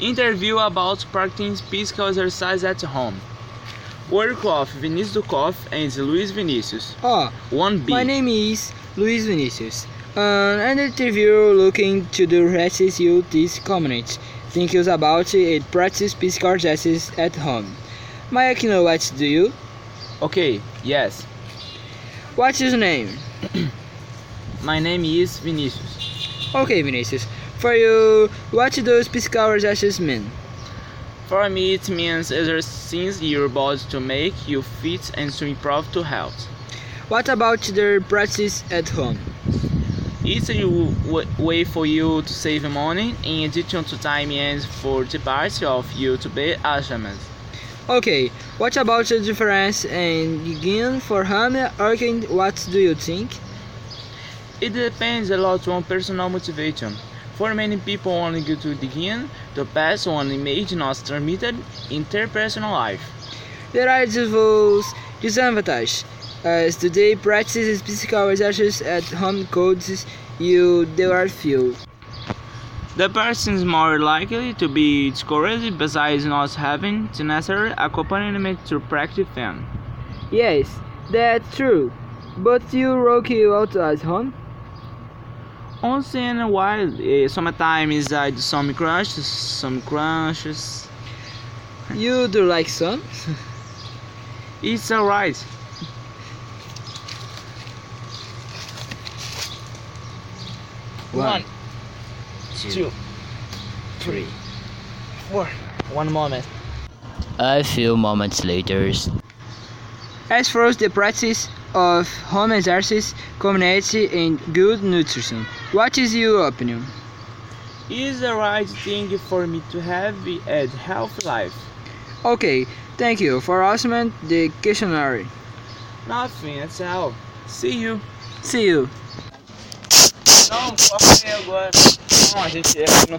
Interview about practicing physical exercise at home. Work of Vinícius Ducoff and Luis Vinícius. Oh, 1B. my name is Luis Vinicius. Um, an interview looking to the resist you this community. Think you about it practice physical exercises at home. May I know what do you? Okay, yes. What's your name? My name is Vinícius. Okay, Vinicius. For you, what does physical exercises mean? For me, it means exercising your body to make you fit and to improve to health. What about the practice at home? It's a way for you to save money in addition to time and for the part of you to be adjustments. Okay, what about the difference in begin for home working? What do you think? It depends a lot on personal motivation. For many people only go to begin the pass one image not transmitted in their personal life. There are those disadvantages. As today practices physical exercises at home causes you there are few. The person is more likely to be discouraged besides not having the necessary accompaniment to practice them. Yes, that's true. But you rock you out at home? Once in a while, eh, sometimes I do some crunches, some crunches. You do like some? It's alright. One, two, three, four. One moment. A few moments later, As for the practice of home exercise, community and good nutrition, what is your opinion? It's the right thing for me to have a healthy life. Okay, thank you for answering the questionnaire. Nothing, that's all. See you. See you. Não, corta aí agora. Não, a gente não tem